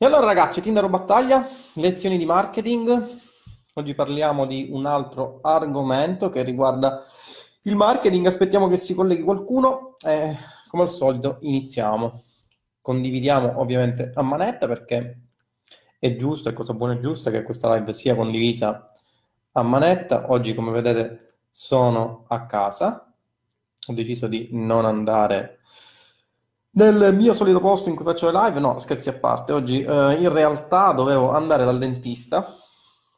E allora ragazzi, Tinder Battaglia, lezioni di marketing. Oggi parliamo di un altro argomento che riguarda il marketing. Aspettiamo che si colleghi qualcuno e come al solito iniziamo. Condividiamo ovviamente a manetta perché è giusto, è cosa buona e giusta che questa live sia condivisa a manetta. Oggi come vedete sono a casa. Ho deciso di non andare nel mio solito posto in cui faccio le live, no, scherzi a parte, oggi eh, in realtà dovevo andare dal dentista,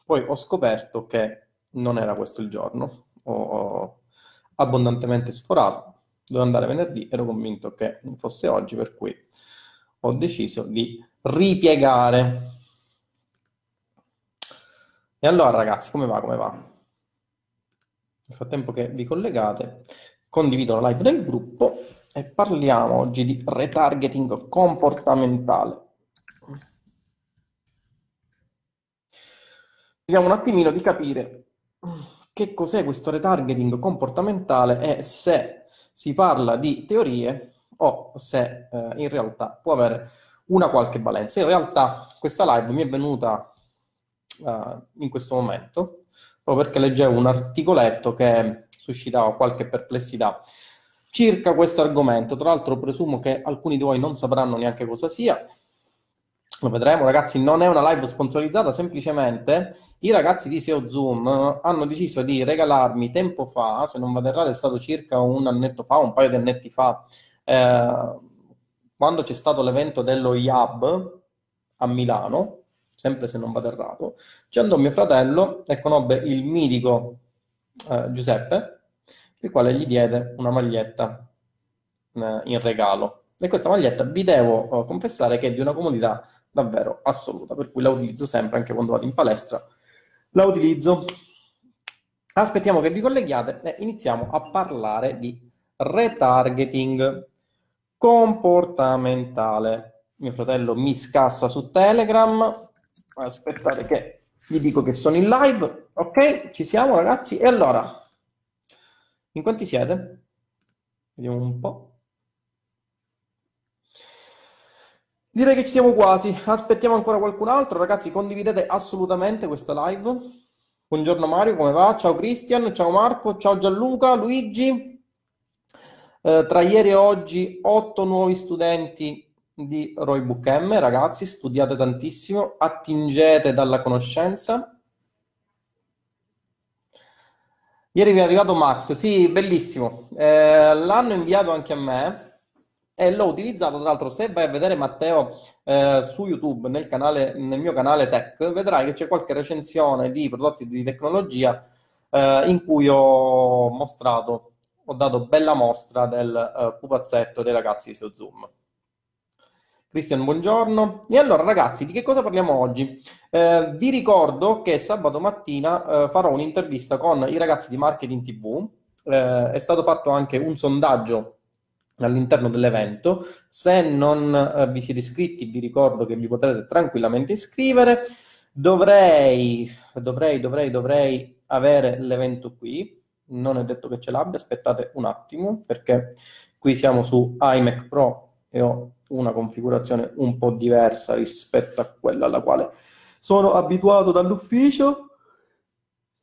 poi ho scoperto che non era questo il giorno, ho, abbondantemente sforato, dovevo andare venerdì, ero convinto che fosse oggi, per cui ho deciso di ripiegare. E allora ragazzi, come va? Come va? Nel frattempo che vi collegate, condivido la live nel gruppo e parliamo oggi di retargeting comportamentale. Vediamo un attimino di capire che cos'è questo retargeting comportamentale e se si parla di teorie o se eh, in realtà può avere una qualche valenza. In realtà questa live mi è venuta uh, in questo momento proprio perché leggevo un articoletto che suscitava qualche perplessità circa questo argomento. Tra l'altro presumo che alcuni di voi non sapranno neanche cosa sia. Lo vedremo, ragazzi, non è una live sponsorizzata, semplicemente i ragazzi di SEO Zoom hanno deciso di regalarmi tempo fa, se non vado errato è stato circa un annetto fa, un paio di annetti fa, eh, quando c'è stato l'evento dello IAB a Milano, sempre se non vado errato, ci andò mio fratello e conobbe il mitico eh, Giuseppe, il quale gli diede una maglietta eh, in regalo. E questa maglietta vi devo eh, confessare che è di una comodità davvero assoluta, per cui la utilizzo sempre anche quando vado in palestra. La utilizzo. Aspettiamo che vi colleghiate e iniziamo a parlare di retargeting comportamentale. Mio fratello mi scassa su Telegram. Aspettate che vi dico che sono in live. Ok, ci siamo ragazzi. E allora, in quanti siete? Vediamo un po'. Direi che ci siamo quasi. Aspettiamo ancora qualcun altro. Ragazzi, condividete assolutamente questa live. Buongiorno Mario, come va? Ciao Cristian, ciao Marco, ciao Gianluca, Luigi. Eh, tra ieri e oggi otto nuovi studenti di Roybook M. Ragazzi, studiate tantissimo, attingete dalla conoscenza. Ieri mi è arrivato Max, sì, bellissimo. Eh, l'hanno inviato anche a me e l'ho utilizzato. Tra l'altro, se vai a vedere Matteo eh, su YouTube, nel, canale, nel mio canale Tech, vedrai che c'è qualche recensione di prodotti di tecnologia eh, in cui ho mostrato, ho dato bella mostra del eh, pupazzetto dei ragazzi di Zoom. Cristian, buongiorno. E allora ragazzi, di che cosa parliamo oggi? Eh, vi ricordo che sabato mattina eh, farò un'intervista con i ragazzi di Marketing TV. Eh, è stato fatto anche un sondaggio all'interno dell'evento. Se non eh, vi siete iscritti, vi ricordo che vi potete tranquillamente iscrivere. Dovrei, dovrei, dovrei, dovrei avere l'evento qui. Non è detto che ce l'abbia, aspettate un attimo perché qui siamo su iMac Pro e ho una configurazione un po' diversa rispetto a quella alla quale sono abituato dall'ufficio.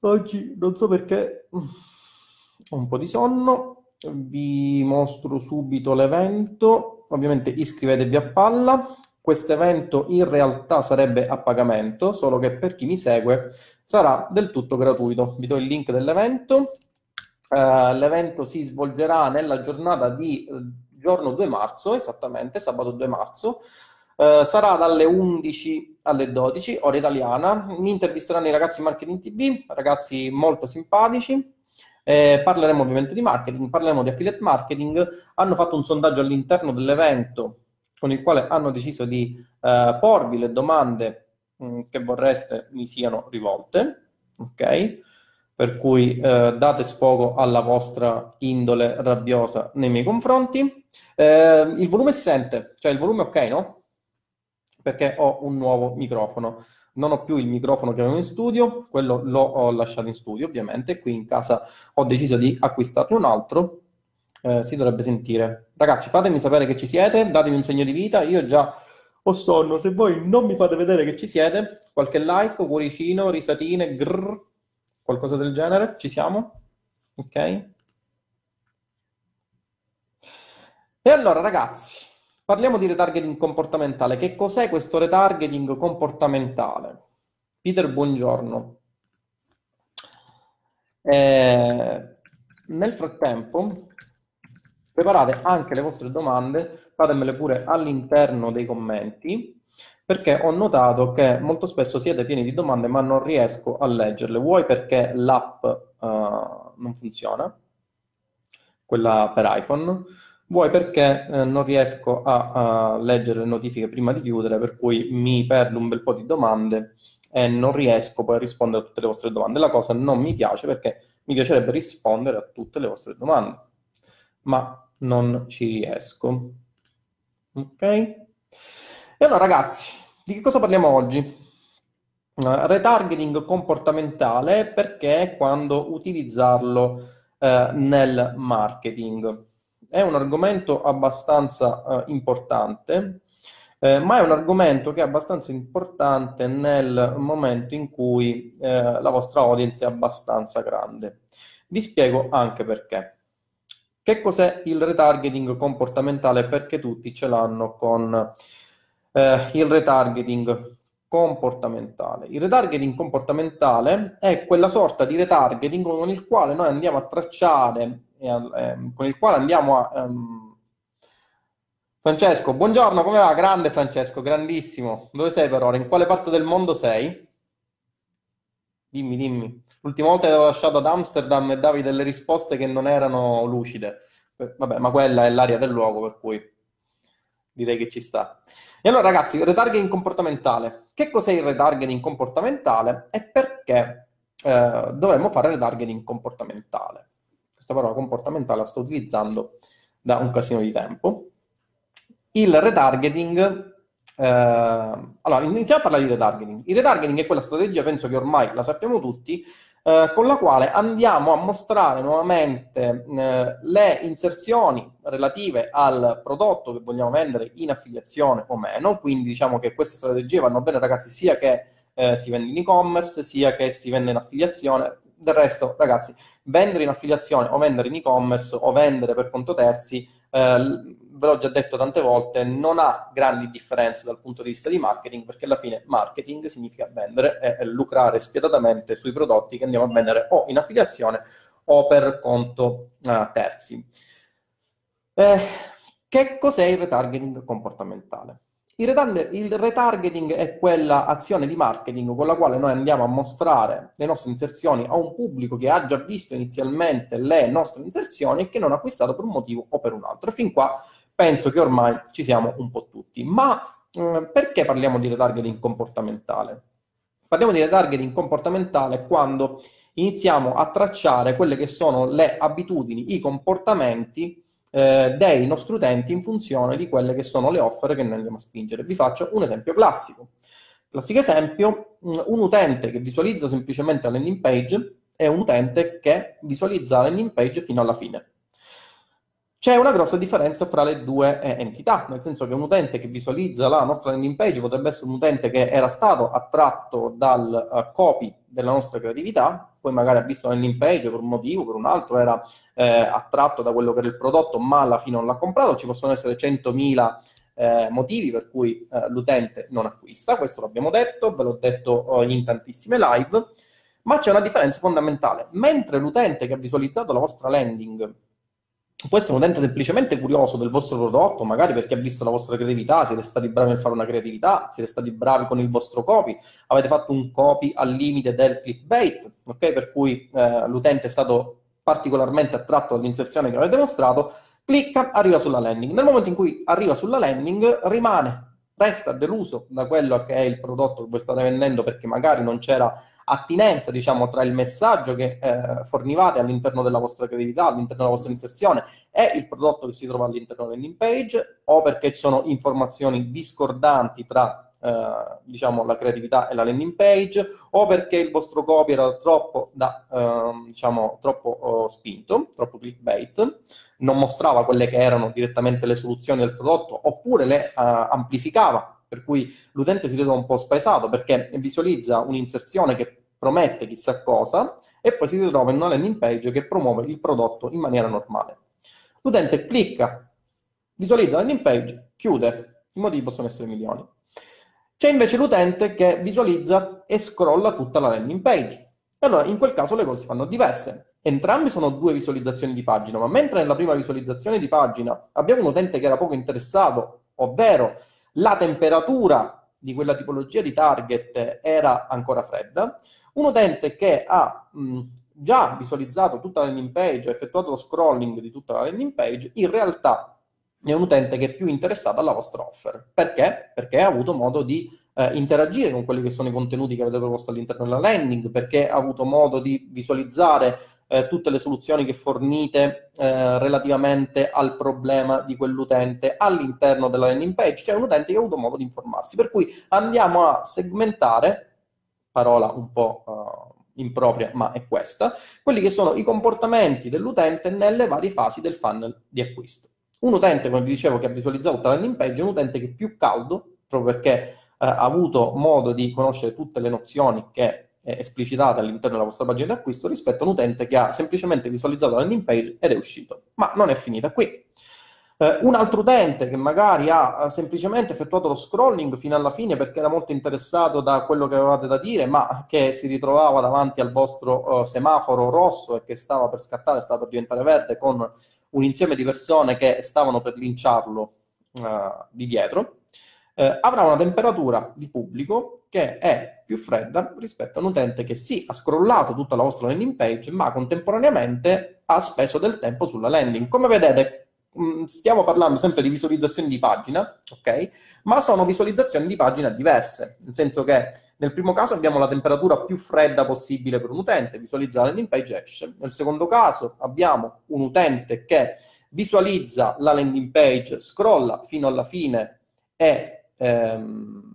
Oggi non so perché ho un po' di sonno, vi mostro subito l'evento. Ovviamente iscrivetevi a palla. Questo evento in realtà sarebbe a pagamento, solo che per chi mi segue sarà del tutto gratuito. Vi do il link dell'evento. Uh, l'evento si svolgerà nella giornata di giorno 2 marzo, esattamente, sabato 2 marzo. Eh, sarà dalle 11 alle 12, ora italiana. Mi intervisteranno i ragazzi Marketing TV, ragazzi molto simpatici. Eh, parleremo ovviamente di marketing, parleremo di affiliate marketing. Hanno fatto un sondaggio all'interno dell'evento con il quale hanno deciso di eh, porvi le domande mh, mm, che vorreste mi siano rivolte. Ok? Per cui eh, date sfogo alla vostra indole rabbiosa nei miei confronti. Eh, il volume si sente, cioè il volume è ok, no? Perché ho un nuovo microfono. Non ho più il microfono che avevo in studio, quello l'ho lasciato in studio ovviamente, qui in casa ho deciso di acquistarne un altro, eh, si dovrebbe sentire. Ragazzi, fatemi sapere che ci siete, datemi un segno di vita, io già ho sonno. Se voi non mi fate vedere che ci siete, qualche like, cuoricino, risatine, grrr, qualcosa del genere, ci siamo? Ok? E allora ragazzi, parliamo di retargeting comportamentale. Che cos'è questo retargeting comportamentale? Peter, buongiorno. Eh, nel frattempo, preparate anche le vostre domande, fatemele pure all'interno dei commenti, perché ho notato che molto spesso siete pieni di domande ma non riesco a leggerle. Vuoi perché l'app uh, non funziona, quella per iPhone, vuoi perché eh, non riesco a, a, leggere le notifiche prima di chiudere, per cui mi perdo un bel po' di domande e non riesco poi a rispondere a tutte le vostre domande. La cosa non mi piace perché mi piacerebbe rispondere a tutte le vostre domande, ma non ci riesco. Ok? E allora ragazzi, di che cosa parliamo oggi? Uh, retargeting comportamentale perché quando utilizzarlo uh, nel marketing. È un argomento abbastanza uh, importante eh, ma è un argomento che è abbastanza importante nel momento in cui eh, la vostra audience è abbastanza grande. Vi spiego anche perché. Che cos'è il retargeting comportamentale? Perché tutti ce l'hanno con eh, il retargeting comportamentale. Il retargeting comportamentale è quella sorta di retargeting con il quale noi andiamo a tracciare, eh, con il quale andiamo a... Um, Francesco, buongiorno, come va? Grande Francesco, grandissimo. Dove sei per ora? In quale parte del mondo sei? Dimmi, dimmi. L'ultima volta che avevo lasciato ad Amsterdam e davi delle risposte che non erano lucide. Vabbè, ma quella è l'aria del luogo, per cui direi che ci sta. E allora ragazzi, retargeting comportamentale. Che cos'è il retargeting comportamentale e perché eh, dovremmo fare retargeting comportamentale? Questa parola comportamentale la sto utilizzando da un casino di tempo il retargeting. Eh, allora, iniziamo a parlare di retargeting. Il retargeting è quella strategia, penso che ormai la sappiamo tutti, eh, con la quale andiamo a mostrare nuovamente eh, le inserzioni relative al prodotto che vogliamo vendere in affiliazione o meno. Quindi diciamo che queste strategie vanno bene, ragazzi, sia che eh, si vende in e-commerce, sia che si vende in affiliazione. Del resto, ragazzi, vendere in affiliazione o vendere in e-commerce o vendere per conto terzi eh, ve l'ho già detto tante volte, non ha grandi differenze dal punto di vista di marketing, perché alla fine marketing significa vendere e, lucrare spietatamente sui prodotti che andiamo a vendere o in affiliazione o per conto uh, terzi. Eh, che cos'è il retargeting comportamentale? Il, retar- il retargeting è quella azione di marketing con la quale noi andiamo a mostrare le nostre inserzioni a un pubblico che ha già visto inizialmente le nostre inserzioni e che non ha acquistato per un motivo o per un altro. E fin qua penso che ormai ci siamo un po' tutti. Ma eh, perché parliamo di retargeting comportamentale? Parliamo di retargeting comportamentale quando iniziamo a tracciare quelle che sono le abitudini, i comportamenti eh, dei nostri utenti in funzione di quelle che sono le offerte che noi andiamo a spingere. Vi faccio un esempio classico. Classico esempio, mm, un utente che visualizza semplicemente la landing page è un utente che visualizza la landing page fino alla fine. C'è una grossa differenza fra le due eh, entità, nel senso che un utente che visualizza la nostra landing page potrebbe essere un utente che era stato attratto dal uh, copy della nostra creatività, poi magari ha visto la landing page per un motivo, per un altro, era eh, attratto da quello che era il prodotto, ma alla fine non l'ha comprato, ci possono essere 100.000 eh, motivi per cui eh, l'utente non acquista, questo l'abbiamo detto, ve l'ho detto eh, in tantissime live, ma c'è una differenza fondamentale. Mentre l'utente che ha visualizzato la vostra landing può essere un utente semplicemente curioso del vostro prodotto, magari perché ha visto la vostra creatività, siete stati bravi nel fare una creatività, siete stati bravi con il vostro copy, avete fatto un copy al limite del clickbait, ok? Per cui eh, l'utente è stato particolarmente attratto dall'inserzione che avete mostrato, clicca, arriva sulla landing. Nel momento in cui arriva sulla landing, rimane, resta deluso da quello che è il prodotto che voi state vendendo perché magari non c'era attinenza, diciamo, tra il messaggio che eh, fornivate all'interno della vostra creatività, all'interno della vostra inserzione e il prodotto che si trova all'interno della landing page, o perché ci sono informazioni discordanti tra eh, diciamo la creatività e la landing page o perché il vostro copy era troppo, da, eh, diciamo, troppo oh, spinto, troppo clickbait, non mostrava quelle che erano direttamente le soluzioni del prodotto oppure le uh, amplificava per cui l'utente si ritrova un po' spaesato perché visualizza un'inserzione che promette chissà cosa e poi si ritrova in una landing page che promuove il prodotto in maniera normale. L'utente clicca, visualizza la landing page, chiude, i motivi possono essere milioni. C'è invece l'utente che visualizza e scrolla tutta la landing page. Allora in quel caso le cose si fanno diverse. Entrambi sono due visualizzazioni di pagina, ma mentre nella prima visualizzazione di pagina abbiamo un utente che era poco interessato, ovvero la temperatura di quella tipologia di target era ancora fredda, un utente che ha mh, già visualizzato tutta la landing page, ha effettuato lo scrolling di tutta la landing page, in realtà è un utente che è più interessato alla vostra offer. Perché? Perché ha avuto modo di eh, interagire con quelli che sono i contenuti che avete proposto all'interno della landing, perché ha avuto modo di visualizzare eh, tutte le soluzioni che fornite eh, relativamente al problema di quell'utente all'interno della landing page, cioè un utente che ha avuto modo di informarsi. Per cui andiamo a segmentare, parola un po' uh, impropria, ma è questa, quelli che sono i comportamenti dell'utente nelle varie fasi del funnel di acquisto. Un utente, come vi dicevo, che ha visualizzato la landing page è un utente che è più caldo, proprio perché eh, ha avuto modo di conoscere tutte le nozioni che esplicitate all'interno della vostra pagina di acquisto rispetto a un utente che ha semplicemente visualizzato la landing page ed è uscito. Ma non è finita qui. Eh, un altro utente che magari ha semplicemente effettuato lo scrolling fino alla fine perché era molto interessato da quello che avevate da dire, ma che si ritrovava davanti al vostro uh, semaforo rosso e che stava per scattare, stava per diventare verde con un insieme di persone che stavano per linciarlo uh, di dietro, eh, avrà una temperatura di pubblico che è più fredda rispetto a un utente che sì, ha scrollato tutta la vostra landing page, ma contemporaneamente ha speso del tempo sulla landing. Come vedete, mm, stiamo parlando sempre di visualizzazioni di pagina, ok? Ma sono visualizzazioni di pagina diverse, nel senso che nel primo caso abbiamo la temperatura più fredda possibile per un utente, visualizza la landing page esce. Nel secondo caso abbiamo un utente che visualizza la landing page, scrolla fino alla fine e ehm,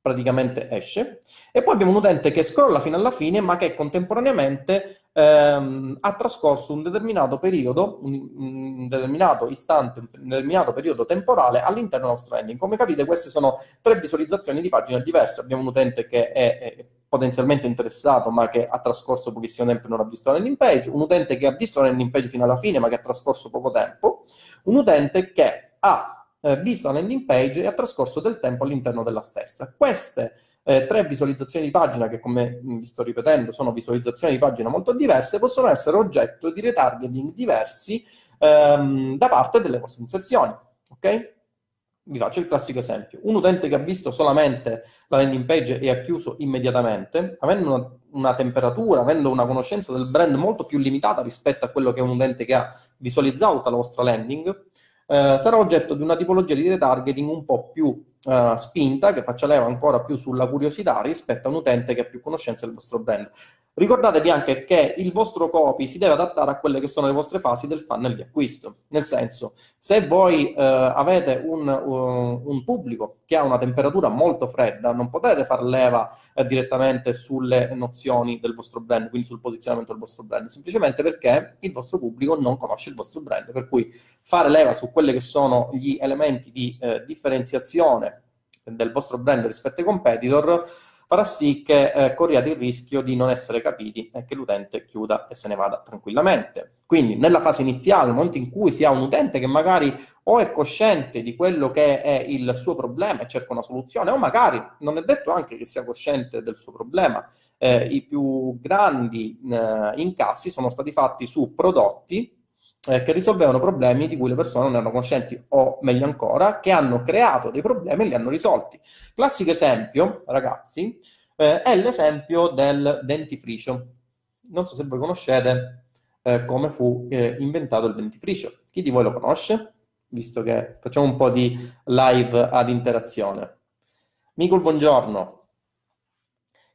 praticamente esce. E poi abbiamo un utente che scrolla fino alla fine, ma che contemporaneamente ehm, ha trascorso un determinato periodo, un, un, determinato istante, un determinato periodo temporale all'interno della nostra landing. Come capite, queste sono tre visualizzazioni di pagine diverse. Abbiamo un utente che è, è potenzialmente interessato, ma che ha trascorso pochissimo tempo e non ha visto la landing page, un utente che ha visto la landing page fino alla fine, ma che ha trascorso poco tempo, un utente che ha eh, visto la landing page e ha trascorso del tempo all'interno della stessa. Queste eh, tre visualizzazioni di pagina, che come vi sto ripetendo sono visualizzazioni di pagina molto diverse, possono essere oggetto di retargeting diversi ehm, da parte delle vostre inserzioni. Ok? Vi faccio il classico esempio. Un utente che ha visto solamente la landing page e ha chiuso immediatamente, avendo una, una, temperatura, avendo una conoscenza del brand molto più limitata rispetto a quello che è un utente che ha visualizzato la vostra landing, eh, sarà oggetto di una tipologia di retargeting un po' più uh, spinta, che faccia leva ancora più sulla curiosità rispetto a un utente che ha più conoscenza del vostro brand. Ricordatevi anche che il vostro copy si deve adattare a quelle che sono le vostre fasi del funnel di acquisto. Nel senso, se voi eh, avete un, uh, un, pubblico che ha una temperatura molto fredda, non potete far leva eh, direttamente sulle nozioni del vostro brand, quindi sul posizionamento del vostro brand, semplicemente perché il vostro pubblico non conosce il vostro brand. Per cui fare leva su quelli che sono gli elementi di eh, differenziazione del vostro brand rispetto ai competitor farà sì che eh, corriate il rischio di non essere capiti e che l'utente chiuda e se ne vada tranquillamente. Quindi nella fase iniziale, nel momento in cui si ha un utente che magari o è cosciente di quello che è il suo problema e cerca una soluzione, o magari non è detto anche che sia cosciente del suo problema, eh, i più grandi eh, incassi sono stati fatti su prodotti eh, che risolvevano problemi di cui le persone non erano coscienti, o meglio ancora, che hanno creato dei problemi e li hanno risolti. Classico esempio, ragazzi, eh, è l'esempio del dentifricio. Non so se voi conoscete eh, come fu eh, inventato il dentifricio. Chi di voi lo conosce? Visto che facciamo un po' di live ad interazione. Micol, buongiorno.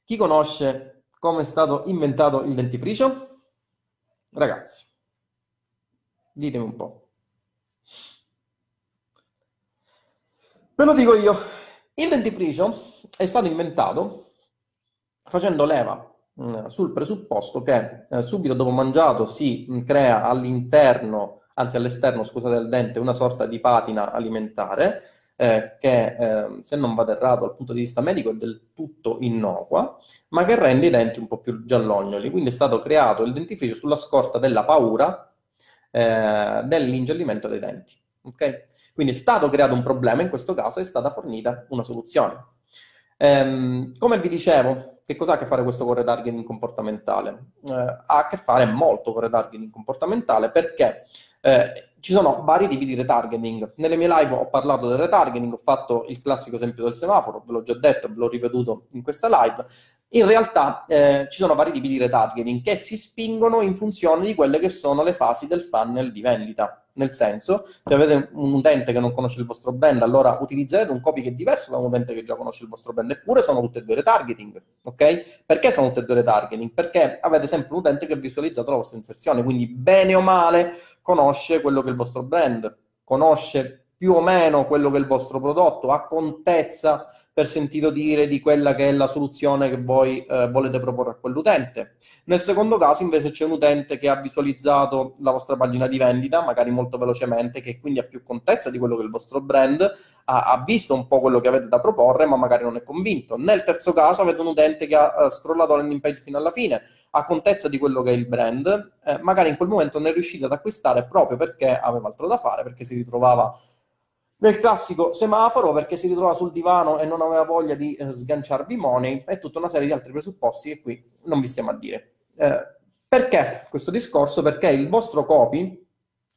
Chi conosce come è stato inventato il dentifricio? Ragazzi. Ditemi un po'. Ve lo dico io. Il dentifricio è stato inventato facendo leva mh, mm, sul presupposto che eh, subito dopo mangiato si mh, mm, crea all'interno, anzi all'esterno, scusate, del dente una sorta di patina alimentare eh, che eh, se non vado errato dal punto di vista medico è del tutto innocua, ma che rende i denti un po' più giallognoli. Quindi è stato creato il dentifricio sulla scorta della paura eh, dell'ingiallimento dei denti. Okay? Quindi è stato creato un problema, in questo caso è stata fornita una soluzione. Ehm, come vi dicevo, che cosa ha a che fare questo con retargeting comportamentale? Eh, ha a che fare molto con retargeting comportamentale perché eh, ci sono vari tipi di retargeting. Nelle mie live ho parlato del retargeting, ho fatto il classico esempio del semaforo, ve l'ho già detto, ve l'ho ripetuto in questa live. In realtà eh, ci sono vari tipi di retargeting che si spingono in funzione di quelle che sono le fasi del funnel di vendita. Nel senso, se avete un utente che non conosce il vostro brand, allora utilizzerete un copy che è diverso da un utente che già conosce il vostro brand, eppure sono tutte e due retargeting, ok? Perché sono tutte e due retargeting? Perché avete sempre un utente che ha visualizzato la vostra inserzione, quindi bene o male conosce quello che è il vostro brand, conosce più o meno quello che è il vostro prodotto, ha contezza per sentito dire di quella che è la soluzione che voi eh, volete proporre a quell'utente. Nel secondo caso invece c'è un utente che ha visualizzato la vostra pagina di vendita, magari molto velocemente, che quindi ha più contezza di quello che è il vostro brand, ha, ha visto un po' quello che avete da proporre, ma magari non è convinto. Nel terzo caso avete un utente che ha uh, scrollato la landing page fino alla fine, ha contezza di quello che è il brand, eh, magari in quel momento non è riuscito ad acquistare proprio perché aveva altro da fare, perché si ritrovava nel classico semaforo perché si ritrova sul divano e non aveva voglia di eh, sganciarvi money e tutta una serie di altri presupposti che qui non vi stiamo a dire. Eh, perché questo discorso? Perché il vostro copy,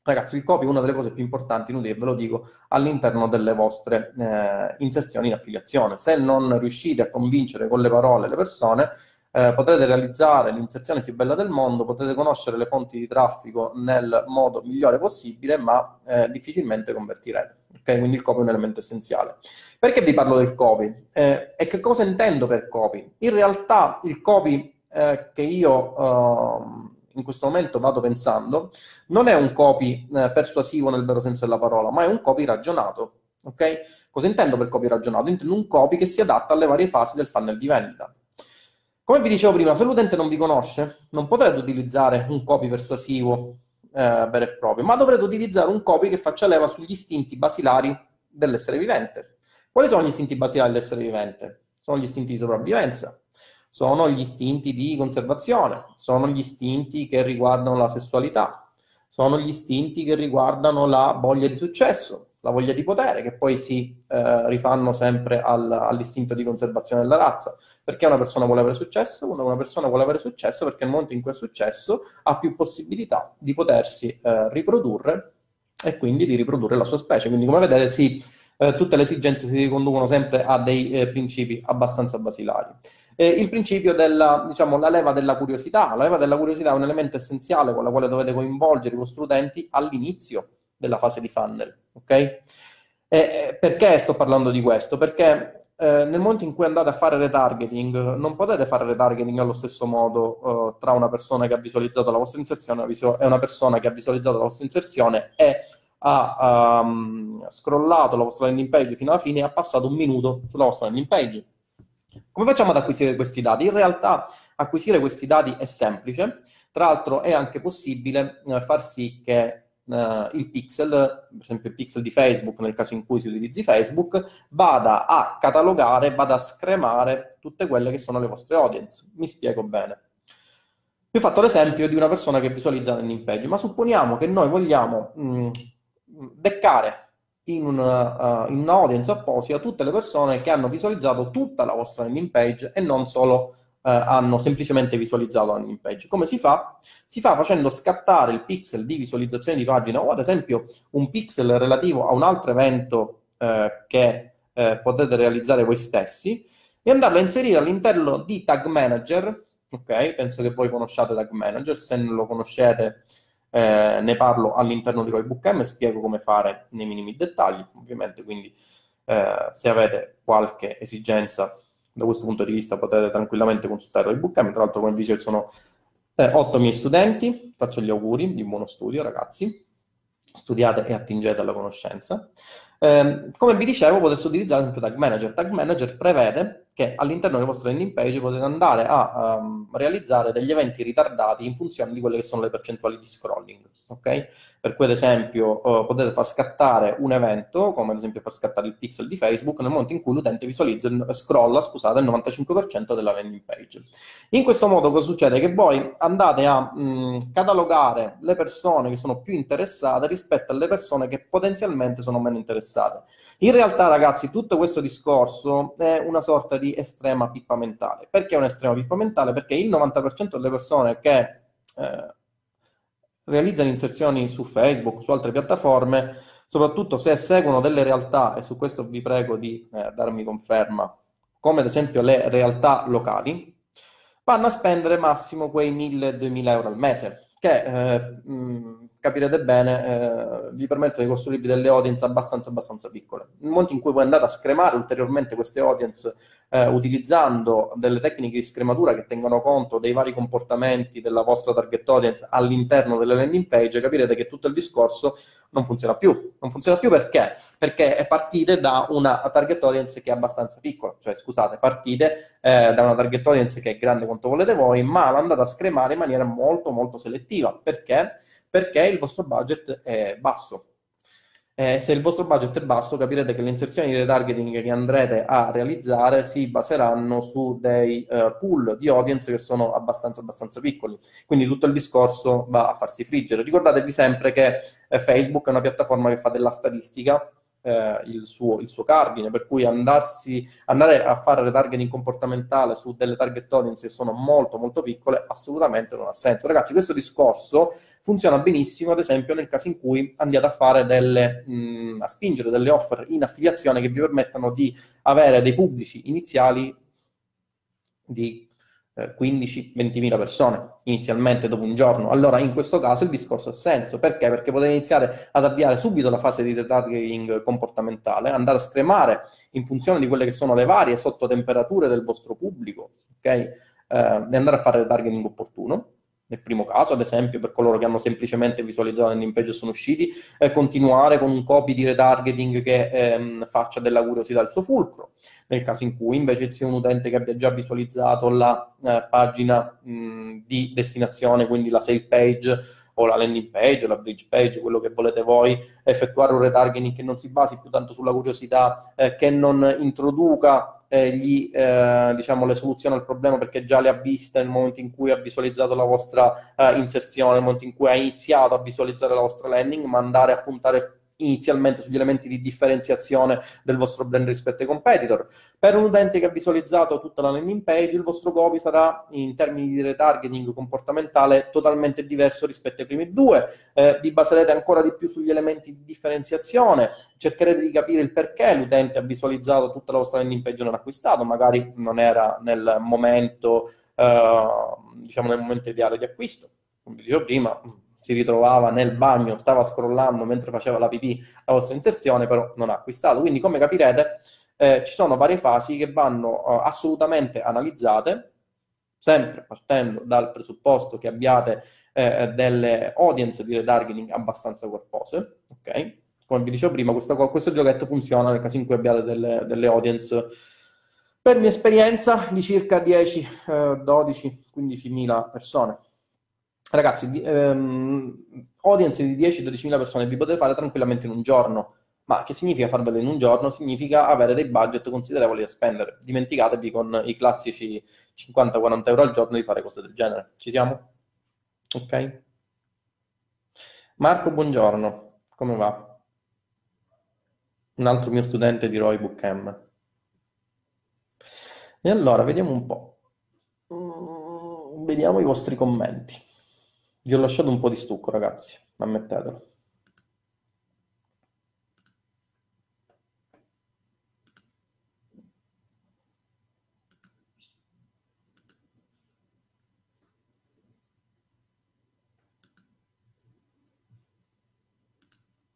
ragazzi, il copy è una delle cose più importanti, inutile, ve lo dico, all'interno delle vostre eh, inserzioni in affiliazione. Se non riuscite a convincere con le parole le persone, eh, potrete realizzare l'inserzione più bella del mondo, potete conoscere le fonti di traffico nel modo migliore possibile, ma eh, difficilmente convertirete. Okay? Quindi il copy è un elemento essenziale. Perché vi parlo del copy? Eh, e che cosa intendo per copy? In realtà il copy eh, che io uh, in questo momento vado pensando non è un copy eh, persuasivo nel vero senso della parola, ma è un copy ragionato. Okay? Cosa intendo per copy ragionato? Intendo un copy che si adatta alle varie fasi del funnel di vendita. Come vi dicevo prima, se l'utente non vi conosce, non potrete utilizzare un copy persuasivo eh, vero e proprio, ma dovrete utilizzare un copy che faccia leva sugli istinti basilari dell'essere vivente. Quali sono gli istinti basilari dell'essere vivente? Sono gli istinti di sopravvivenza, sono gli istinti di conservazione, sono gli istinti che riguardano la sessualità, sono gli istinti che riguardano la voglia di successo, la voglia di potere, che poi si eh, rifanno sempre al, all'istinto di conservazione della razza. Perché una persona vuole avere successo? Una persona vuole avere successo perché nel momento in cui ha successo ha più possibilità di potersi eh, riprodurre e quindi di riprodurre la sua specie. Quindi, come vedete, sì, eh, tutte le esigenze si riconducono sempre a dei eh, principi abbastanza basilari. il principio della, diciamo, leva della curiosità. La leva della curiosità è un elemento essenziale con la quale dovete coinvolgere i vostri utenti all'inizio della fase di funnel, ok? E, perché sto parlando di questo? Perché eh, nel momento in cui andate a fare retargeting, non potete fare retargeting allo stesso modo eh, tra una persona che ha visualizzato la vostra inserzione e una persona che ha visualizzato la vostra inserzione e ha um, scrollato la vostra landing page fino alla fine e ha passato un minuto sulla vostra landing page. Come facciamo ad acquisire questi dati? In realtà acquisire questi dati è semplice, tra l'altro è anche possibile eh, far sì che Uh, il pixel, per esempio il pixel di Facebook, nel caso in cui si utilizzi Facebook, vada a catalogare, vada a scremare tutte quelle che sono le vostre audience. Mi spiego bene. Vi ho fatto l'esempio di una persona che visualizza la landing page, ma supponiamo che noi vogliamo mh, mm, beccare in, una, uh, in un'audience apposita tutte le persone che hanno visualizzato tutta la vostra landing page e non solo eh, hanno semplicemente visualizzato la landing page. Come si fa? Si fa facendo scattare il pixel di visualizzazione di pagina o ad esempio un pixel relativo a un altro evento eh, che eh, potete realizzare voi stessi e andarlo a inserire all'interno di Tag Manager. Ok, penso che voi conosciate Tag Manager, se non lo conoscete eh, ne parlo all'interno di Roybook M e spiego come fare nei minimi dettagli, ovviamente, quindi eh, se avete qualche esigenza da questo punto di vista potete tranquillamente consultare il bootcamp. Tra l'altro, come dice, sono eh, otto miei studenti. Faccio gli auguri di buono studio, ragazzi. Studiate e attingete alla conoscenza. Eh, come vi dicevo, potete utilizzare sempre Tag Manager. Tag Manager prevede che all'interno delle vostre landing page potete andare a um, realizzare degli eventi ritardati in funzione di quelle che sono le percentuali di scrolling. Okay? Per cui, ad esempio, uh, potete far scattare un evento, come ad esempio far scattare il pixel di Facebook, nel momento in cui l'utente visualizza, scrolla, scusate, il 95% della landing page. In questo modo cosa succede? Che voi andate a mh, catalogare le persone che sono più interessate rispetto alle persone che potenzialmente sono meno interessate. In realtà, ragazzi, tutto questo discorso è una sorta di estrema pippa mentale. Perché è un'estrema pippa mentale? Perché il 90% delle persone che eh, realizzano inserzioni su Facebook, su altre piattaforme, soprattutto se seguono delle realtà, e su questo vi prego di eh, darmi conferma, come ad esempio le realtà locali, vanno a spendere massimo quei 1000-2000 euro al mese, che eh, mh, capirete bene, eh, vi permettono di costruirvi delle audience abbastanza, abbastanza piccole. Nel momento in cui voi andate a scremare ulteriormente queste audience eh, utilizzando delle tecniche di scrematura che tengono conto dei vari comportamenti della vostra target audience all'interno delle landing page, capirete che tutto il discorso non funziona più. Non funziona più perché? Perché partite da una target audience che è abbastanza piccola, cioè scusate, partite eh, da una target audience che è grande quanto volete voi, ma l'andate a scremare in maniera molto molto selettiva. Perché? perché il vostro budget è basso. Eh, se il vostro budget è basso, capirete che le inserzioni di retargeting che andrete a realizzare si baseranno su dei uh, pool di audience che sono abbastanza, abbastanza piccoli. Quindi tutto il discorso va a farsi friggere. Ricordatevi sempre che eh, Facebook è una piattaforma che fa della statistica eh, il, suo, il, suo, cardine, per cui andarsi, andare a fare retargeting comportamentale su delle target audience che sono molto molto piccole assolutamente non ha senso. Ragazzi, questo discorso funziona benissimo, ad esempio, nel caso in cui andiate a fare delle, mh, a spingere delle offer in affiliazione che vi permettano di avere dei pubblici iniziali di 15-20 mila persone inizialmente dopo un giorno. Allora in questo caso il discorso ha senso. Perché? Perché potete iniziare ad avviare subito la fase di retargeting comportamentale, andare a scremare in funzione di quelle che sono le varie sottotemperature del vostro pubblico, ok? Eh, e andare a fare retargeting opportuno nel primo caso, ad esempio, per coloro che hanno semplicemente visualizzato landing page e sono usciti, eh, continuare con un copy di retargeting che ehm, faccia della curiosità il suo fulcro. Nel caso in cui invece sia un utente che abbia già visualizzato la eh, pagina mh, di destinazione, quindi la sale page o la landing page o la bridge page, quello che volete voi, effettuare un retargeting che non si basi più tanto sulla curiosità, eh, che non introduca eh, gli, eh, diciamo, le soluzioni al problema perché già le ha viste nel momento in cui ha visualizzato la vostra eh, inserzione, nel momento in cui ha iniziato a visualizzare la vostra landing, ma andare a puntare inizialmente sugli elementi di differenziazione del vostro brand rispetto ai competitor. Per un utente che ha visualizzato tutta la landing page, il vostro copy sarà in termini di retargeting comportamentale totalmente diverso rispetto ai primi due. Eh, vi baserete ancora di più sugli elementi di differenziazione, cercherete di capire il perché l'utente ha visualizzato tutta la vostra landing page e non ha acquistato, magari non era nel momento, eh, diciamo nel momento ideale di acquisto. Come vi dicevo prima, si ritrovava nel bagno, stava scrollando mentre faceva la pipì la vostra inserzione, però non ha acquistato. Quindi, come capirete, eh, ci sono varie fasi che vanno eh, assolutamente analizzate, sempre partendo dal presupposto che abbiate eh, delle audience di retargeting abbastanza corpose, ok? Come vi dicevo prima, questo, questo giochetto funziona nel caso in cui abbiate delle, delle audience, per mia esperienza, di circa 10, 12, 15 mila persone Ragazzi, di, ehm, audience di 10-12 mila persone vi potete fare tranquillamente in un giorno. Ma che significa farvelo in un giorno? Significa avere dei budget considerevoli da spendere. Dimenticatevi con i classici 50-40 euro al giorno di fare cose del genere. Ci siamo? Ok? Marco, buongiorno. Come va? Un altro mio studente di Roy Bookcam. E allora, vediamo un po'. Mm, vediamo i vostri commenti. Vi ho lasciato un po' di stucco, ragazzi, ammettetelo.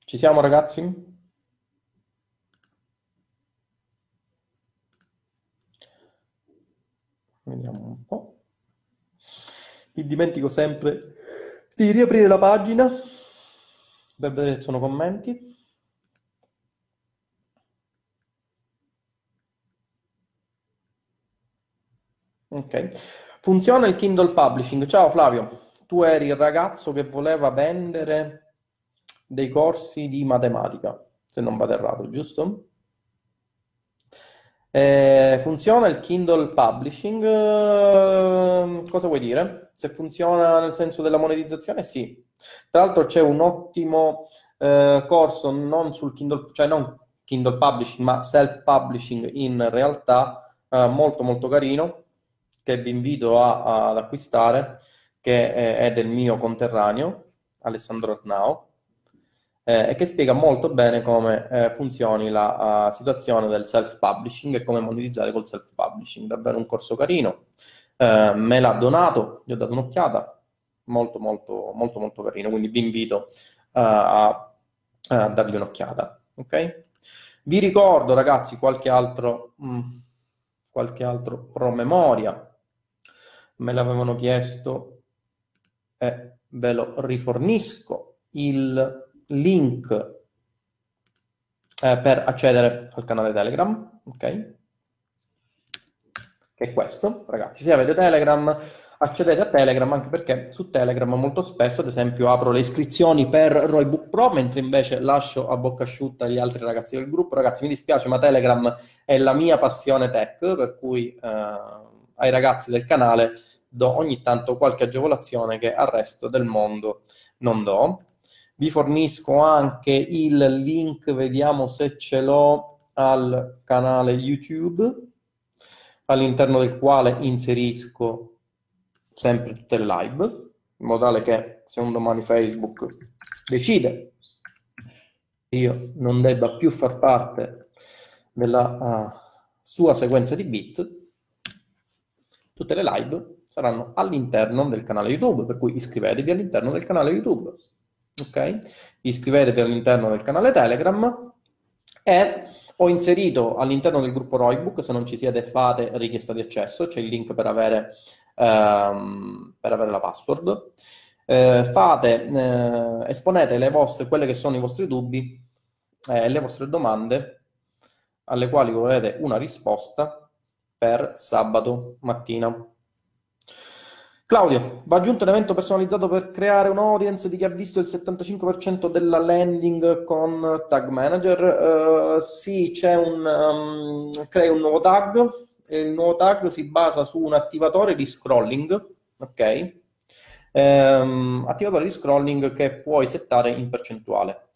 Ci siamo, ragazzi? Vediamo un po'. Mi dimentico sempre di riaprire la pagina per vedere se sono commenti. Ok. Funziona il Kindle Publishing. Ciao Flavio, tu eri il ragazzo che voleva vendere dei corsi di matematica, se non vado errato, giusto? Eh, funziona il Kindle Publishing? Eh, cosa vuoi dire? Se funziona nel senso della monetizzazione, sì. Tra l'altro c'è un ottimo eh, corso non sul Kindle, cioè non Kindle Publishing, ma self-publishing in realtà, eh, molto molto carino, che vi invito a, a, ad acquistare, che è, è, del mio conterraneo, Alessandro Arnao, e che spiega molto bene come eh, funzioni la uh, situazione del self-publishing e come monetizzare col self-publishing. Davvero un corso carino. Eh, me l'ha donato, gli ho dato un'occhiata, molto molto molto molto carino, quindi vi invito a, a, dargli un'occhiata. Ok? Vi ricordo ragazzi qualche altro, mh, mm, qualche altro promemoria, me l'avevano chiesto e ve lo rifornisco, il link eh, per accedere al canale Telegram, ok? Che è questo, ragazzi. Se avete Telegram, accedete a Telegram anche perché su Telegram molto spesso, ad esempio, apro le iscrizioni per Roybook Pro, mentre invece lascio a bocca asciutta gli altri ragazzi del gruppo. Ragazzi, mi dispiace, ma Telegram è la mia passione tech, per cui eh, ai ragazzi del canale do ogni tanto qualche agevolazione che al resto del mondo non do. Vi fornisco anche il link, vediamo se ce l'ho, al canale YouTube, all'interno del quale inserisco sempre tutte le live, in modo tale che se un domani Facebook decide io non debba più far parte della uh, sua sequenza di bit, tutte le live saranno all'interno del canale YouTube, per cui iscrivetevi all'interno del canale YouTube ok? Iscrivetevi all'interno del canale Telegram e ho inserito all'interno del gruppo Roybook, se non ci siete fate richiesta di accesso, c'è il link per avere, ehm, per avere la password. Eh, fate, eh, esponete le vostre, quelle che sono i vostri dubbi e eh, le vostre domande alle quali volete una risposta per sabato mattina. Claudio, va aggiunto un evento personalizzato per creare un audience di chi ha visto il 75% della landing con Tag Manager? Uh, sì, c'è un... Um, crei un nuovo tag e il nuovo tag si basa su un attivatore di scrolling, ok? Um, attivatore di scrolling che puoi settare in percentuale.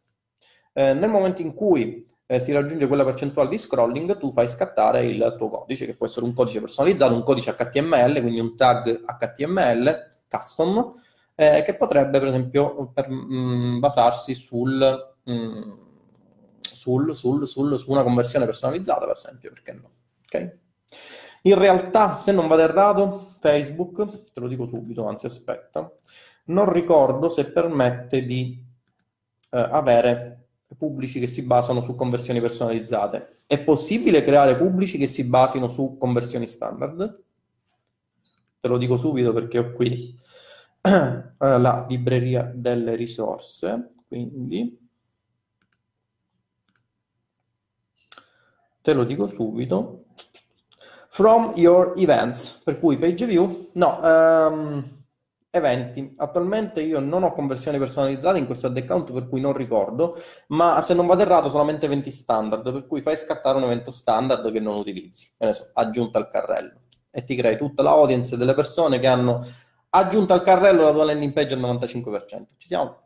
Uh, nel momento in cui eh, si raggiunge quella percentuale di scrolling, tu fai scattare il tuo codice, che può essere un codice personalizzato, un codice HTML, quindi un tag HTML custom, eh, che potrebbe per esempio per, mh, mm, basarsi sul, mh, mm, sul, sul, su una conversione personalizzata, per esempio, perché no? Okay? In realtà, se non vado errato, Facebook, te lo dico subito, anzi aspetta, non ricordo se permette di eh, avere pubblici che si basano su conversioni personalizzate. È possibile creare pubblici che si basino su conversioni standard? Te lo dico subito perché ho qui la libreria delle risorse, quindi te lo dico subito. From your events, per cui page view, no, um, eventi. Attualmente io non ho conversioni personalizzate in questo ad account per cui non ricordo, ma se non vado errato solamente eventi standard, per cui fai scattare un evento standard che non utilizzi, che ne so, aggiunta al carrello e ti crei tutta l'audience delle persone che hanno aggiunto al carrello la tua landing page al 95%. Ci siamo?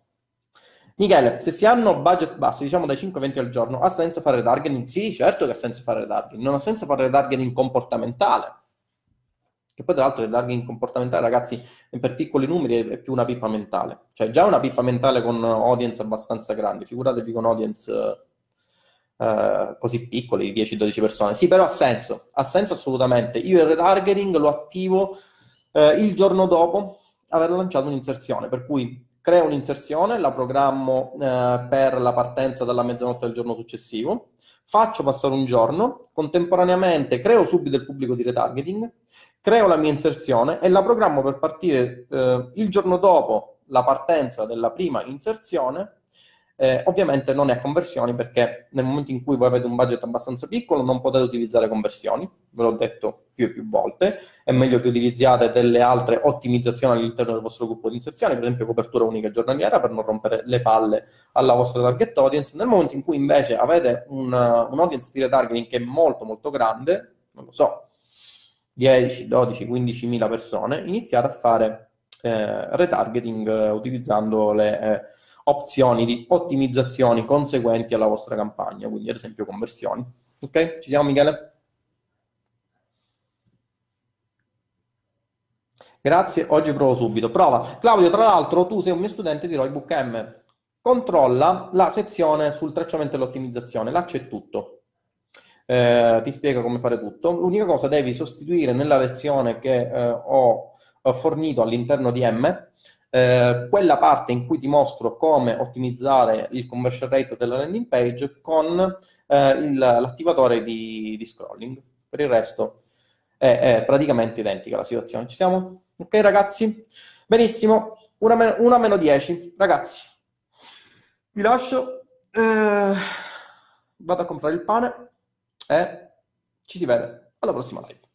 Michele, se si hanno budget bassi, diciamo dai 5-20 al giorno, ha senso fare retargeting? Sì, certo che ha senso fare retargeting. Non ha senso fare retargeting comportamentale che poi tra l'altro il targeting comportamentale, ragazzi, per piccoli numeri è più una pippa mentale. Cioè già una pippa mentale con audience abbastanza grandi, figuratevi con audience eh, così piccoli, 10-12 persone. Sì, però ha senso, ha senso assolutamente. Io il retargeting lo attivo eh, il giorno dopo aver lanciato un'inserzione, per cui creo un'inserzione, la programmo eh, per la partenza dalla mezzanotte del giorno successivo, faccio passare un giorno, contemporaneamente creo subito il pubblico di retargeting, creo la mia inserzione e la programmo per partire eh, il giorno dopo la partenza della prima inserzione. Eh, ovviamente non è a conversioni perché nel momento in cui voi avete un budget abbastanza piccolo non potete utilizzare conversioni, ve l'ho detto più e più volte. È meglio che utilizziate delle altre ottimizzazioni all'interno del vostro gruppo di inserzione, per esempio copertura unica giornaliera per non rompere le palle alla vostra target audience. Nel momento in cui invece avete un, un audience di retargeting che è molto molto grande, non lo so, 10, 12, 15 mila persone, iniziate a fare eh, retargeting eh, utilizzando le eh, opzioni di ottimizzazioni conseguenti alla vostra campagna, quindi ad esempio conversioni. Ok? Ci siamo Michele? Grazie, oggi provo subito. Prova. Claudio, tra l'altro tu sei un mio studente di Roybook M. Controlla la sezione sul tracciamento e l'ottimizzazione, là c'è tutto. Eh, ti spiega come fare tutto. L'unica cosa devi sostituire nella lezione che eh, ho, fornito all'interno di M eh, quella parte in cui ti mostro come ottimizzare il conversion rate della landing page con eh, il, l'attivatore di, di, scrolling. Per il resto è, è, praticamente identica la situazione. Ci siamo? Ok ragazzi? Benissimo, una meno, una meno 10. Ragazzi, vi lascio, eh, vado a comprare il pane e ci si vede alla prossima live.